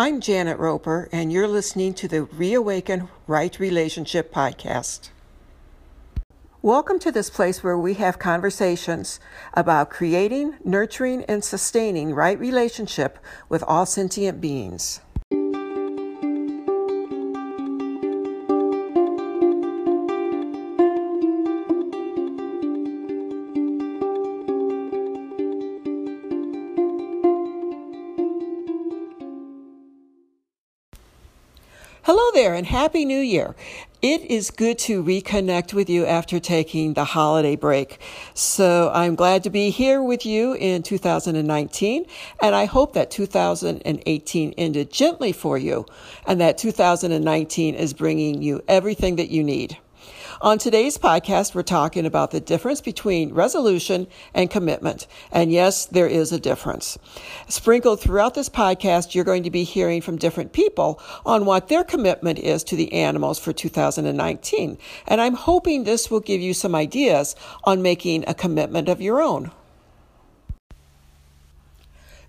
I'm Janet Roper, and you're listening to the Reawaken Right Relationship podcast. Welcome to this place where we have conversations about creating, nurturing, and sustaining right relationship with all sentient beings. Hello there and Happy New Year. It is good to reconnect with you after taking the holiday break. So I'm glad to be here with you in 2019 and I hope that 2018 ended gently for you and that 2019 is bringing you everything that you need. On today's podcast, we're talking about the difference between resolution and commitment. And yes, there is a difference. Sprinkled throughout this podcast, you're going to be hearing from different people on what their commitment is to the animals for 2019. And I'm hoping this will give you some ideas on making a commitment of your own.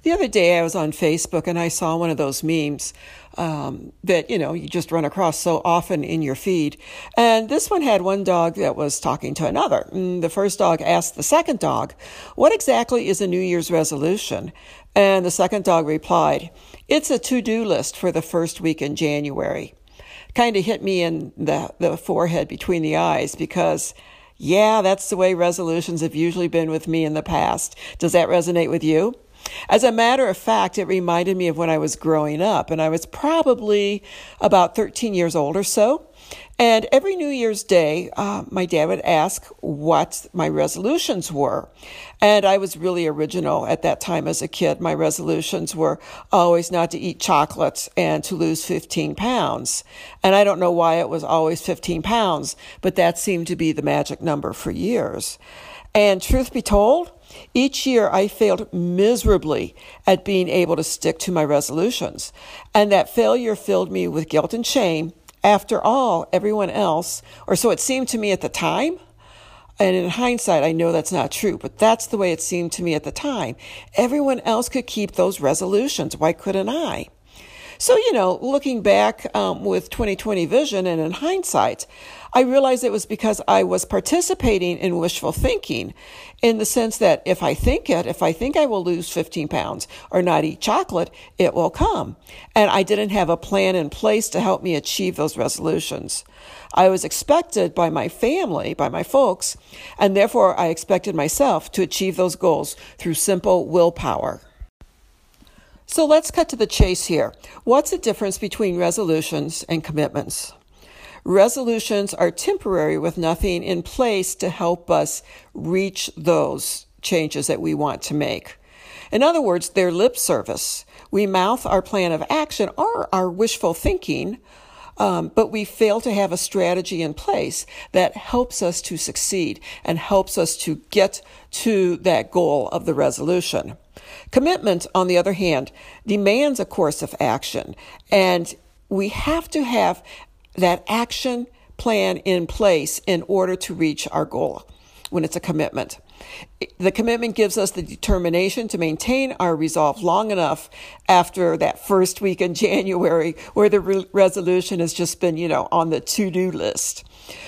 The other day I was on Facebook and I saw one of those memes um, that, you know, you just run across so often in your feed. And this one had one dog that was talking to another. And the first dog asked the second dog, What exactly is a New Year's resolution? And the second dog replied, It's a to do list for the first week in January. Kind of hit me in the, the forehead between the eyes because yeah, that's the way resolutions have usually been with me in the past. Does that resonate with you? As a matter of fact, it reminded me of when I was growing up, and I was probably about 13 years old or so. And every New Year's Day, uh, my dad would ask what my resolutions were. And I was really original at that time as a kid. My resolutions were always not to eat chocolates and to lose 15 pounds. And I don't know why it was always 15 pounds, but that seemed to be the magic number for years. And truth be told, each year I failed miserably at being able to stick to my resolutions. And that failure filled me with guilt and shame. After all, everyone else, or so it seemed to me at the time, and in hindsight, I know that's not true, but that's the way it seemed to me at the time. Everyone else could keep those resolutions. Why couldn't I? So, you know, looking back um, with 2020 vision and in hindsight, I realized it was because I was participating in wishful thinking in the sense that if I think it, if I think I will lose 15 pounds or not eat chocolate, it will come. And I didn't have a plan in place to help me achieve those resolutions. I was expected by my family, by my folks, and therefore I expected myself to achieve those goals through simple willpower. So let's cut to the chase here. What's the difference between resolutions and commitments? Resolutions are temporary with nothing in place to help us reach those changes that we want to make. In other words, they're lip service. We mouth our plan of action or our wishful thinking, um, but we fail to have a strategy in place that helps us to succeed and helps us to get to that goal of the resolution. Commitment, on the other hand, demands a course of action, and we have to have that action plan in place in order to reach our goal when it's a commitment. The commitment gives us the determination to maintain our resolve long enough after that first week in January where the re- resolution has just been, you know, on the to do list.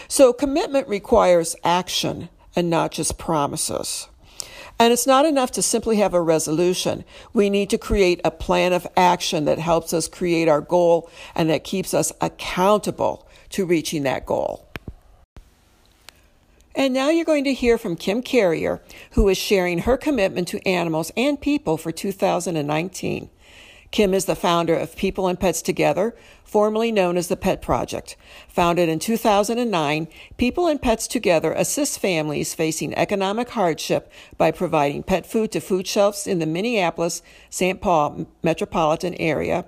So commitment requires action and not just promises. And it's not enough to simply have a resolution. We need to create a plan of action that helps us create our goal and that keeps us accountable to reaching that goal. And now you're going to hear from Kim Carrier, who is sharing her commitment to animals and people for 2019. Kim is the founder of People and Pets Together, formerly known as the Pet Project. Founded in 2009, People and Pets Together assists families facing economic hardship by providing pet food to food shelves in the Minneapolis St. Paul metropolitan area,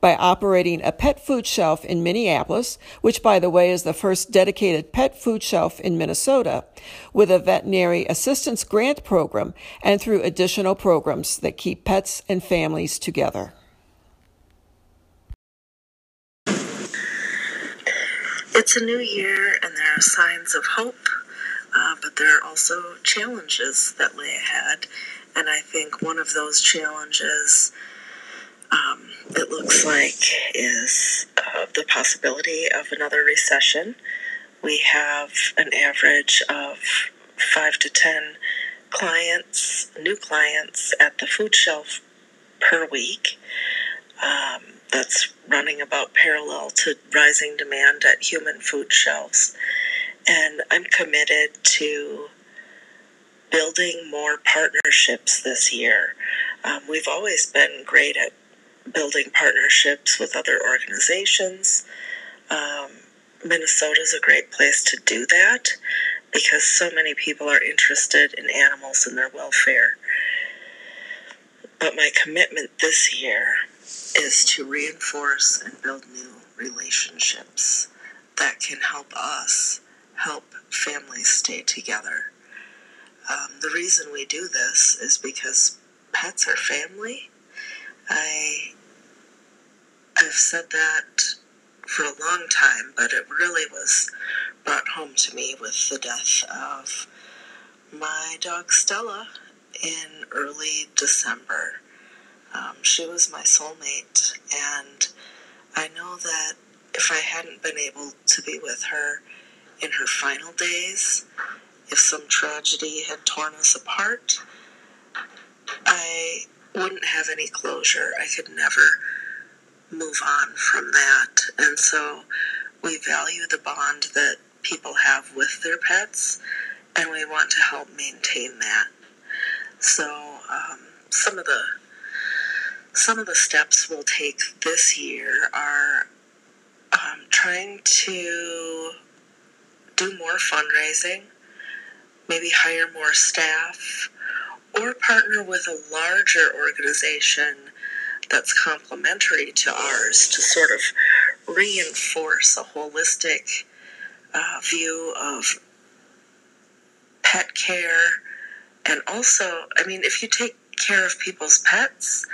by operating a pet food shelf in Minneapolis, which, by the way, is the first dedicated pet food shelf in Minnesota, with a veterinary assistance grant program, and through additional programs that keep pets and families together. It's a new year and there are signs of hope, uh, but there are also challenges that lay ahead. And I think one of those challenges um, it looks like is uh, the possibility of another recession. We have an average of five to ten clients, new clients at the food shelf per week. Um, that's running about parallel to rising demand at human food shelves. And I'm committed to building more partnerships this year. Um, we've always been great at building partnerships with other organizations. Um, Minnesota is a great place to do that because so many people are interested in animals and their welfare. But my commitment this year is to reinforce and build new relationships that can help us help families stay together. Um, the reason we do this is because pets are family. I I've said that for a long time, but it really was brought home to me with the death of my dog Stella in early December. Um, she was my soulmate, and I know that if I hadn't been able to be with her in her final days, if some tragedy had torn us apart, I wouldn't have any closure. I could never move on from that. And so we value the bond that people have with their pets, and we want to help maintain that. So um, some of the some of the steps we'll take this year are um, trying to do more fundraising, maybe hire more staff, or partner with a larger organization that's complementary to ours to sort of reinforce a holistic uh, view of pet care. And also, I mean, if you take care of people's pets,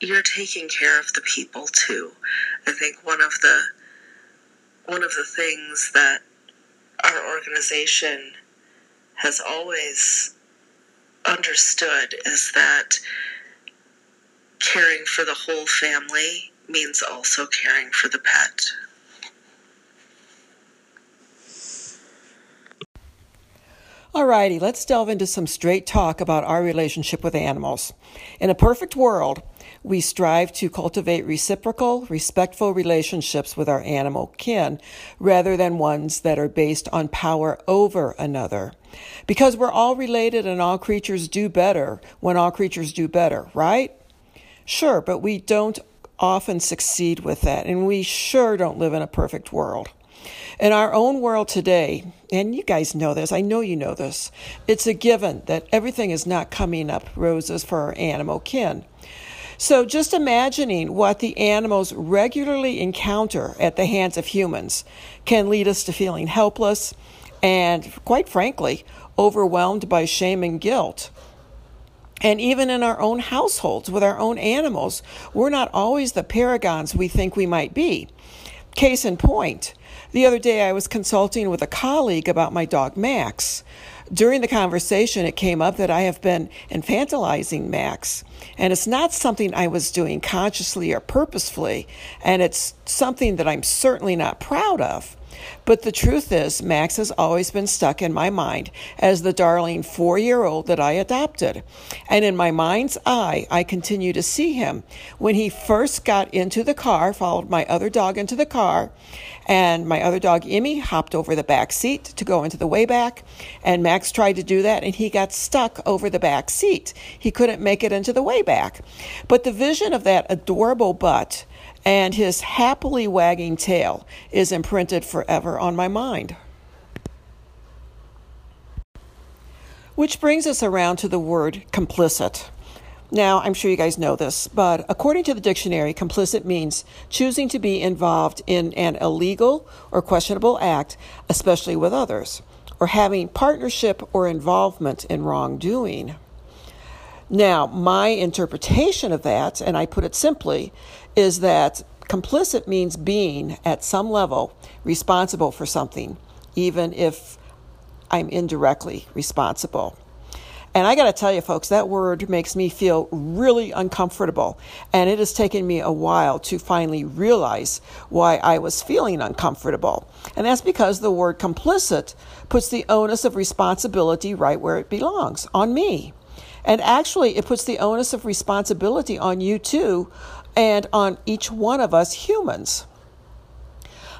you're taking care of the people too. I think one of the one of the things that our organization has always understood is that caring for the whole family means also caring for the pet. Alrighty, let's delve into some straight talk about our relationship with animals. In a perfect world, we strive to cultivate reciprocal, respectful relationships with our animal kin rather than ones that are based on power over another. Because we're all related and all creatures do better when all creatures do better, right? Sure, but we don't often succeed with that, and we sure don't live in a perfect world. In our own world today, and you guys know this, I know you know this, it's a given that everything is not coming up roses for our animal kin. So just imagining what the animals regularly encounter at the hands of humans can lead us to feeling helpless and, quite frankly, overwhelmed by shame and guilt. And even in our own households with our own animals, we're not always the paragons we think we might be. Case in point, the other day I was consulting with a colleague about my dog Max. During the conversation, it came up that I have been infantilizing Max, and it's not something I was doing consciously or purposefully, and it's something that I'm certainly not proud of. But the truth is, Max has always been stuck in my mind as the darling four year old that I adopted. And in my mind's eye, I continue to see him. When he first got into the car, followed my other dog into the car, and my other dog, Emmy, hopped over the back seat to go into the way back. And Max tried to do that, and he got stuck over the back seat. He couldn't make it into the way back. But the vision of that adorable butt and his happily wagging tail is imprinted forever on my mind. Which brings us around to the word complicit. Now, I'm sure you guys know this, but according to the dictionary, complicit means choosing to be involved in an illegal or questionable act, especially with others, or having partnership or involvement in wrongdoing. Now, my interpretation of that, and I put it simply, is that complicit means being at some level responsible for something, even if I'm indirectly responsible. And I got to tell you, folks, that word makes me feel really uncomfortable. And it has taken me a while to finally realize why I was feeling uncomfortable. And that's because the word complicit puts the onus of responsibility right where it belongs on me. And actually, it puts the onus of responsibility on you too and on each one of us humans.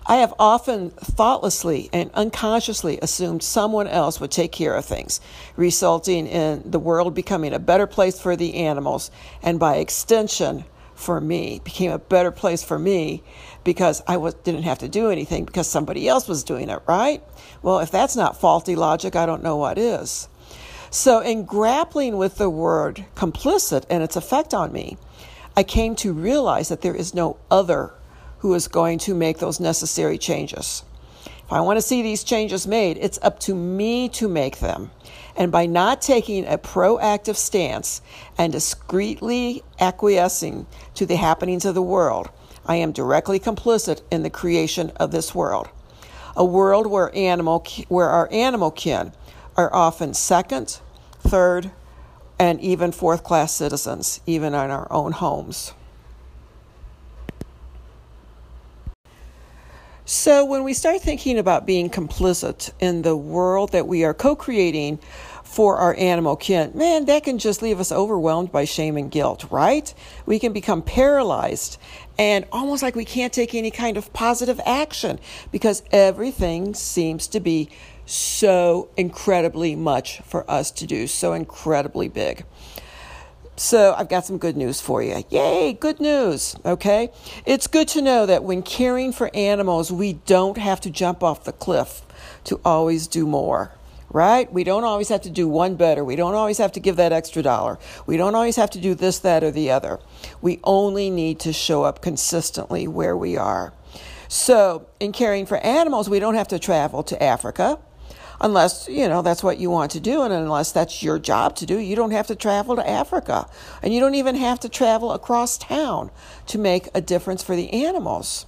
I have often thoughtlessly and unconsciously assumed someone else would take care of things, resulting in the world becoming a better place for the animals, and by extension, for me, became a better place for me because I was, didn't have to do anything because somebody else was doing it, right? Well, if that's not faulty logic, I don't know what is. So, in grappling with the word complicit and its effect on me, I came to realize that there is no other who is going to make those necessary changes. If I want to see these changes made, it's up to me to make them. And by not taking a proactive stance and discreetly acquiescing to the happenings of the world, I am directly complicit in the creation of this world. A world where animal where our animal kin are often second, third, and even fourth class citizens, even in our own homes. So, when we start thinking about being complicit in the world that we are co creating for our animal kin, man, that can just leave us overwhelmed by shame and guilt, right? We can become paralyzed and almost like we can't take any kind of positive action because everything seems to be so incredibly much for us to do, so incredibly big. So I've got some good news for you. Yay, good news. Okay. It's good to know that when caring for animals, we don't have to jump off the cliff to always do more. Right? We don't always have to do one better. We don't always have to give that extra dollar. We don't always have to do this, that, or the other. We only need to show up consistently where we are. So, in caring for animals, we don't have to travel to Africa unless you know that's what you want to do and unless that's your job to do you don't have to travel to africa. And you don't even have to travel across town to make a difference for the animals.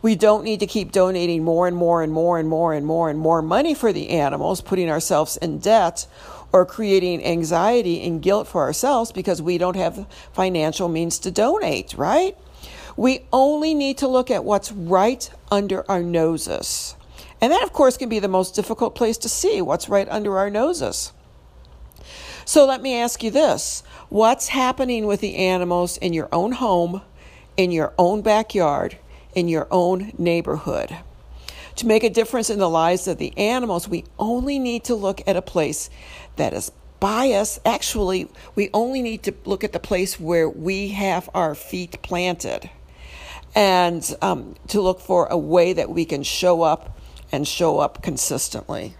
We don't need to keep donating more and more and more and more and more and more money for the animals putting ourselves in debt or creating anxiety and guilt for ourselves because we don't have financial means to donate right? We only need to look at what's right under our noses and that, of course, can be the most difficult place to see what's right under our noses. So let me ask you this what's happening with the animals in your own home, in your own backyard, in your own neighborhood? To make a difference in the lives of the animals, we only need to look at a place that is us. Actually, we only need to look at the place where we have our feet planted and um, to look for a way that we can show up and show up consistently.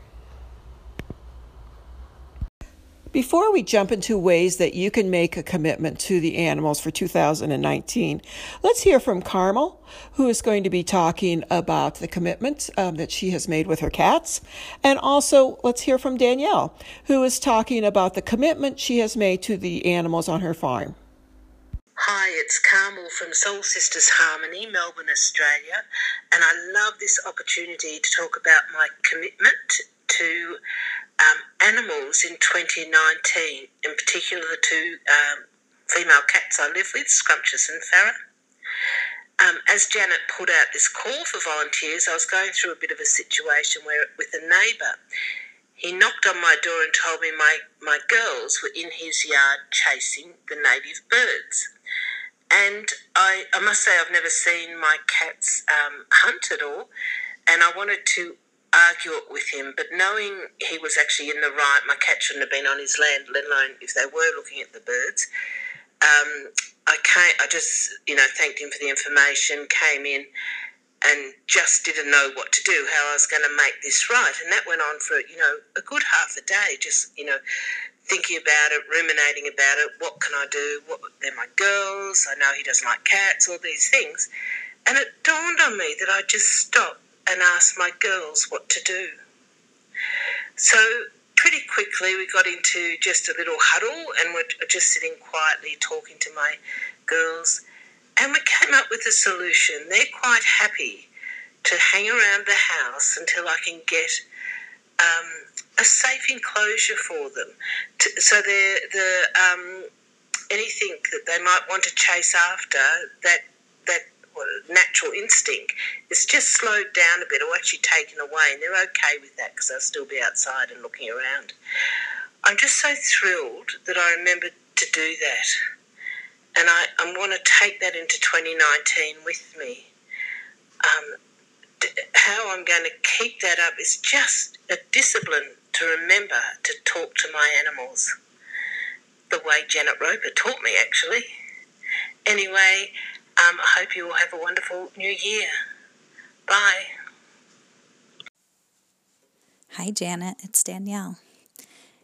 Before we jump into ways that you can make a commitment to the animals for 2019, let's hear from Carmel, who is going to be talking about the commitment um, that she has made with her cats. And also, let's hear from Danielle, who is talking about the commitment she has made to the animals on her farm. Hi, it's Carmel from Soul Sisters Harmony, Melbourne, Australia, and I love this opportunity to talk about my commitment to um, animals in 2019, in particular the two um, female cats I live with, Scrumptious and Farah. Um, as Janet put out this call for volunteers, I was going through a bit of a situation where, with a neighbour, he knocked on my door and told me my, my girls were in his yard chasing the native birds. And I, I must say, I've never seen my cats um, hunt at all, and I wanted to argue it with him. But knowing he was actually in the right, my cat shouldn't have been on his land, let alone if they were looking at the birds. Um, I came, I just, you know, thanked him for the information, came in, and just didn't know what to do, how I was going to make this right. And that went on for, you know, a good half a day, just, you know, thinking about it, ruminating about it. What can I do? What, they're my girls. I know he doesn't like cats, all these things. And it dawned on me that I just stop and ask my girls what to do. So pretty quickly we got into just a little huddle and we're just sitting quietly talking to my girls. And we came up with a solution. They're quite happy to hang around the house until I can get um, a safe enclosure for them. To, so the the um, anything that they might want to chase after that that natural instinct is just slowed down a bit or actually taken away, and they're okay with that because they'll still be outside and looking around. I'm just so thrilled that I remembered to do that, and I, I want to take that into 2019 with me. Um, how I'm going to keep that up is just a discipline to remember to talk to my animals the way Janet Roper taught me, actually. Anyway, um, I hope you all have a wonderful new year. Bye. Hi, Janet. It's Danielle.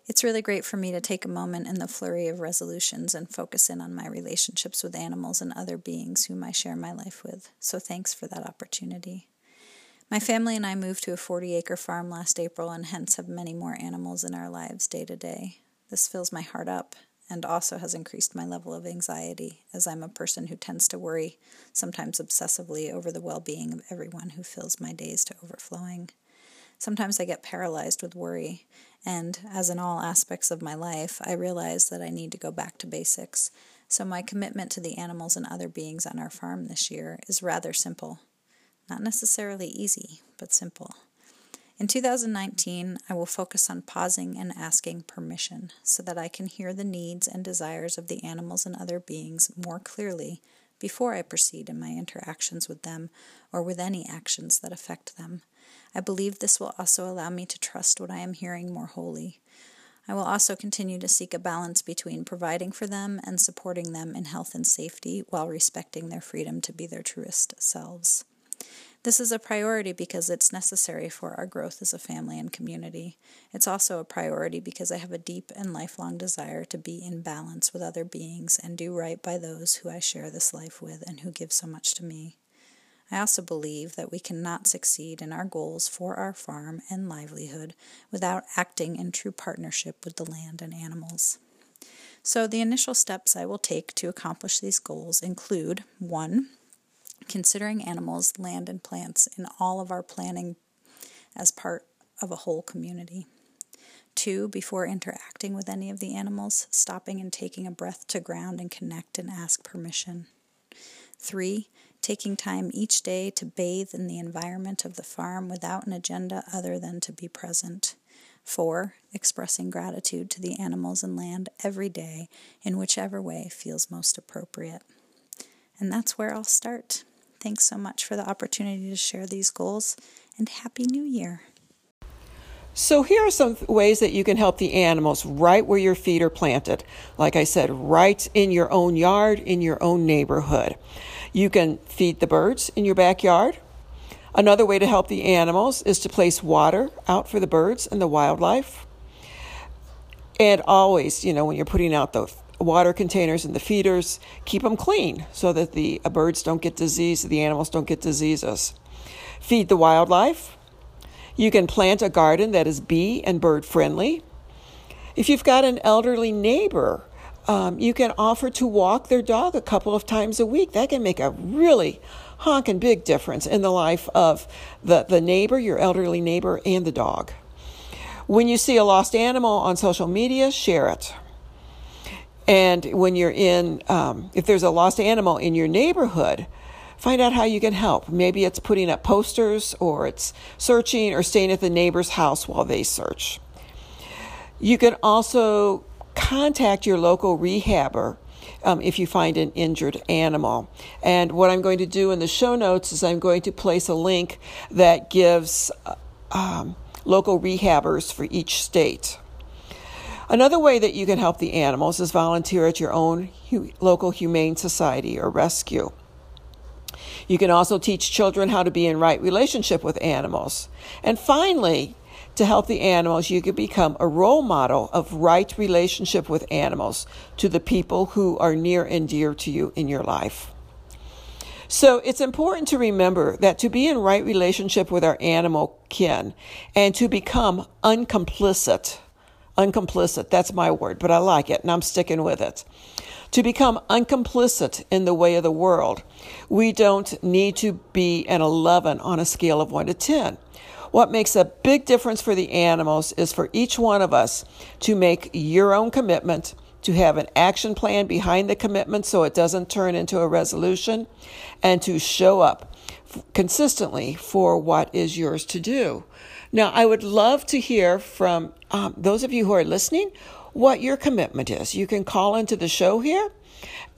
It's really great for me to take a moment in the flurry of resolutions and focus in on my relationships with animals and other beings whom I share my life with. So thanks for that opportunity. My family and I moved to a 40 acre farm last April and hence have many more animals in our lives day to day. This fills my heart up and also has increased my level of anxiety, as I'm a person who tends to worry, sometimes obsessively, over the well being of everyone who fills my days to overflowing. Sometimes I get paralyzed with worry, and as in all aspects of my life, I realize that I need to go back to basics. So, my commitment to the animals and other beings on our farm this year is rather simple. Not necessarily easy, but simple. In 2019, I will focus on pausing and asking permission so that I can hear the needs and desires of the animals and other beings more clearly before I proceed in my interactions with them or with any actions that affect them. I believe this will also allow me to trust what I am hearing more wholly. I will also continue to seek a balance between providing for them and supporting them in health and safety while respecting their freedom to be their truest selves. This is a priority because it's necessary for our growth as a family and community. It's also a priority because I have a deep and lifelong desire to be in balance with other beings and do right by those who I share this life with and who give so much to me. I also believe that we cannot succeed in our goals for our farm and livelihood without acting in true partnership with the land and animals. So, the initial steps I will take to accomplish these goals include 1 considering animals, land, and plants in all of our planning as part of a whole community. Two, before interacting with any of the animals, stopping and taking a breath to ground and connect and ask permission. Three, taking time each day to bathe in the environment of the farm without an agenda other than to be present. Four, expressing gratitude to the animals and land every day in whichever way feels most appropriate. And that's where I'll start. Thanks so much for the opportunity to share these goals, and Happy New Year. So, here are some ways that you can help the animals right where your feet are planted. Like I said, right in your own yard, in your own neighborhood. You can feed the birds in your backyard. Another way to help the animals is to place water out for the birds and the wildlife. And always, you know, when you're putting out the water containers and the feeders, keep them clean so that the uh, birds don't get disease, the animals don't get diseases. Feed the wildlife. You can plant a garden that is bee and bird friendly. If you've got an elderly neighbor, um, you can offer to walk their dog a couple of times a week. That can make a really honking big difference in the life of the, the neighbor, your elderly neighbor, and the dog. When you see a lost animal on social media, share it. And when you're in, um, if there's a lost animal in your neighborhood, find out how you can help. Maybe it's putting up posters or it's searching or staying at the neighbor's house while they search. You can also contact your local rehabber um, if you find an injured animal. And what I'm going to do in the show notes is I'm going to place a link that gives uh, um, local rehabbers for each state. Another way that you can help the animals is volunteer at your own hu- local humane society or rescue. You can also teach children how to be in right relationship with animals. And finally, to help the animals, you can become a role model of right relationship with animals to the people who are near and dear to you in your life. So it's important to remember that to be in right relationship with our animal kin and to become uncomplicit uncomplicit. That's my word, but I like it and I'm sticking with it. To become uncomplicit in the way of the world, we don't need to be an 11 on a scale of 1 to 10. What makes a big difference for the animals is for each one of us to make your own commitment, to have an action plan behind the commitment so it doesn't turn into a resolution, and to show up consistently for what is yours to do. Now, I would love to hear from um, those of you who are listening what your commitment is. You can call into the show here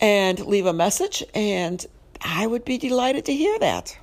and leave a message, and I would be delighted to hear that.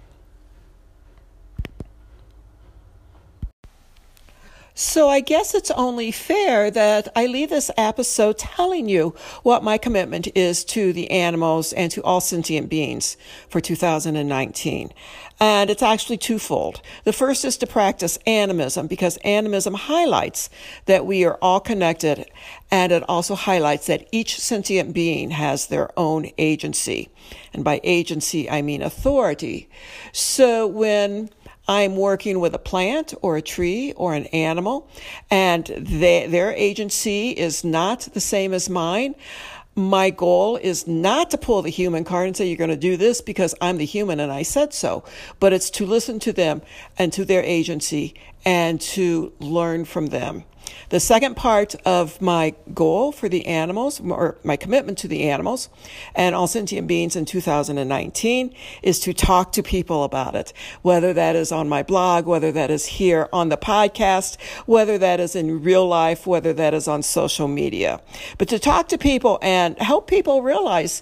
So I guess it's only fair that I leave this episode telling you what my commitment is to the animals and to all sentient beings for 2019. And it's actually twofold. The first is to practice animism because animism highlights that we are all connected and it also highlights that each sentient being has their own agency. And by agency, I mean authority. So when I'm working with a plant or a tree or an animal, and they, their agency is not the same as mine. My goal is not to pull the human card and say, you're going to do this because I'm the human and I said so, but it's to listen to them and to their agency and to learn from them. The second part of my goal for the animals, or my commitment to the animals and all sentient beings in 2019, is to talk to people about it, whether that is on my blog, whether that is here on the podcast, whether that is in real life, whether that is on social media. But to talk to people and help people realize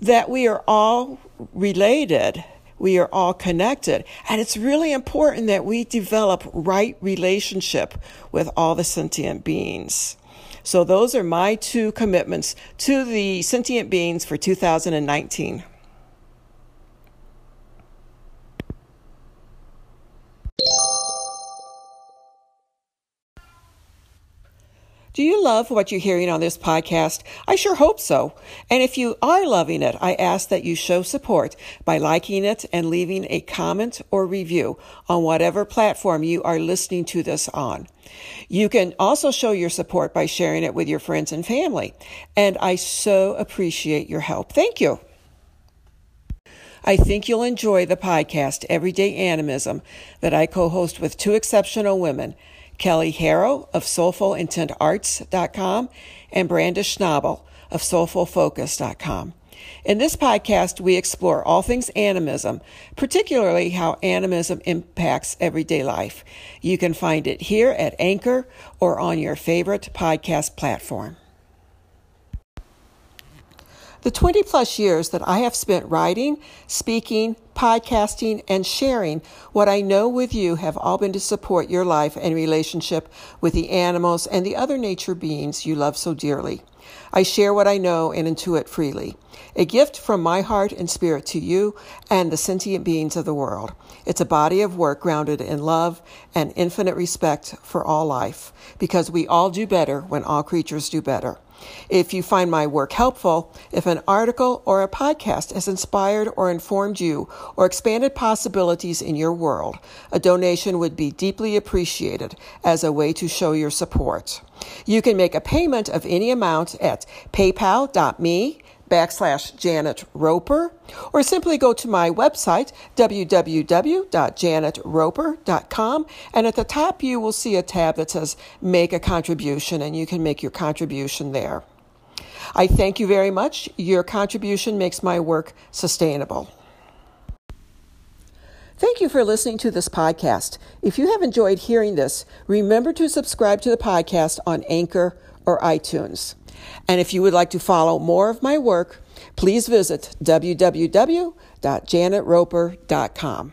that we are all related we are all connected. And it's really important that we develop right relationship with all the sentient beings. So those are my two commitments to the sentient beings for 2019. Do you love what you're hearing on this podcast? I sure hope so. And if you are loving it, I ask that you show support by liking it and leaving a comment or review on whatever platform you are listening to this on. You can also show your support by sharing it with your friends and family. And I so appreciate your help. Thank you. I think you'll enjoy the podcast Everyday Animism that I co-host with two exceptional women. Kelley Harrell of SoulfulIntentArts.com and Brandis Schnabel of SoulfulFocus.com. In this podcast, we explore all things animism, particularly how animism impacts everyday life. You can find it here at Anchor or on your favorite podcast platform. The 20 plus years that I have spent writing, speaking, podcasting, and sharing what I know with you have all been to support your life and relationship with the animals and the other nature beings you love so dearly. I share what I know and intuit freely. A gift from my heart and spirit to you and the sentient beings of the world. It's a body of work grounded in love and infinite respect for all life, because we all do better when all creatures do better. If you find my work helpful, if an article or a podcast has inspired or informed you or expanded possibilities in your world, a donation would be deeply appreciated as a way to show your support. You can make a payment of any amount at paypal.me backslash Janet Roper, or simply go to my website, www.janetroper.com, and at the top you will see a tab that says Make a Contribution, and you can make your contribution there. I thank you very much. Your contribution makes my work sustainable. Thank you for listening to this podcast. If you have enjoyed hearing this, remember to subscribe to the podcast on Anchor or iTunes. And if you would like to follow more of my work, please visit www.janetroper.com.